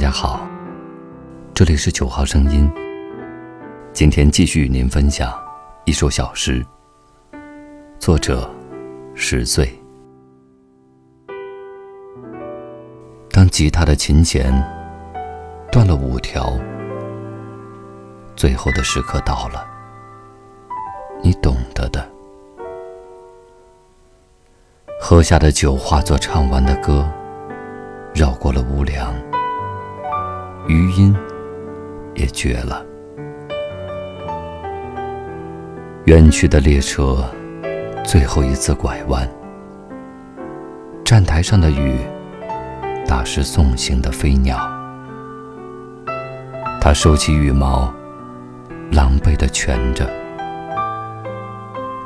大家好，这里是九号声音。今天继续与您分享一首小诗，作者十岁。当吉他的琴弦断了五条，最后的时刻到了，你懂得的。喝下的酒化作唱完的歌，绕过了屋梁。余音也绝了，远去的列车最后一次拐弯，站台上的雨打湿送行的飞鸟。他收起羽毛，狼狈地蜷着，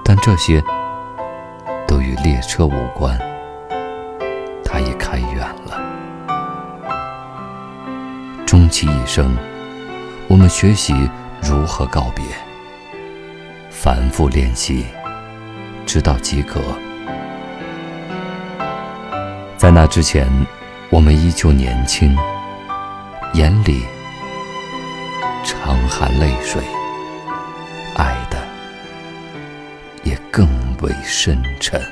但这些都与列车无关，终其一生，我们学习如何告别，反复练习，直到及格。在那之前，我们依旧年轻，眼里常含泪水，爱的也更为深沉。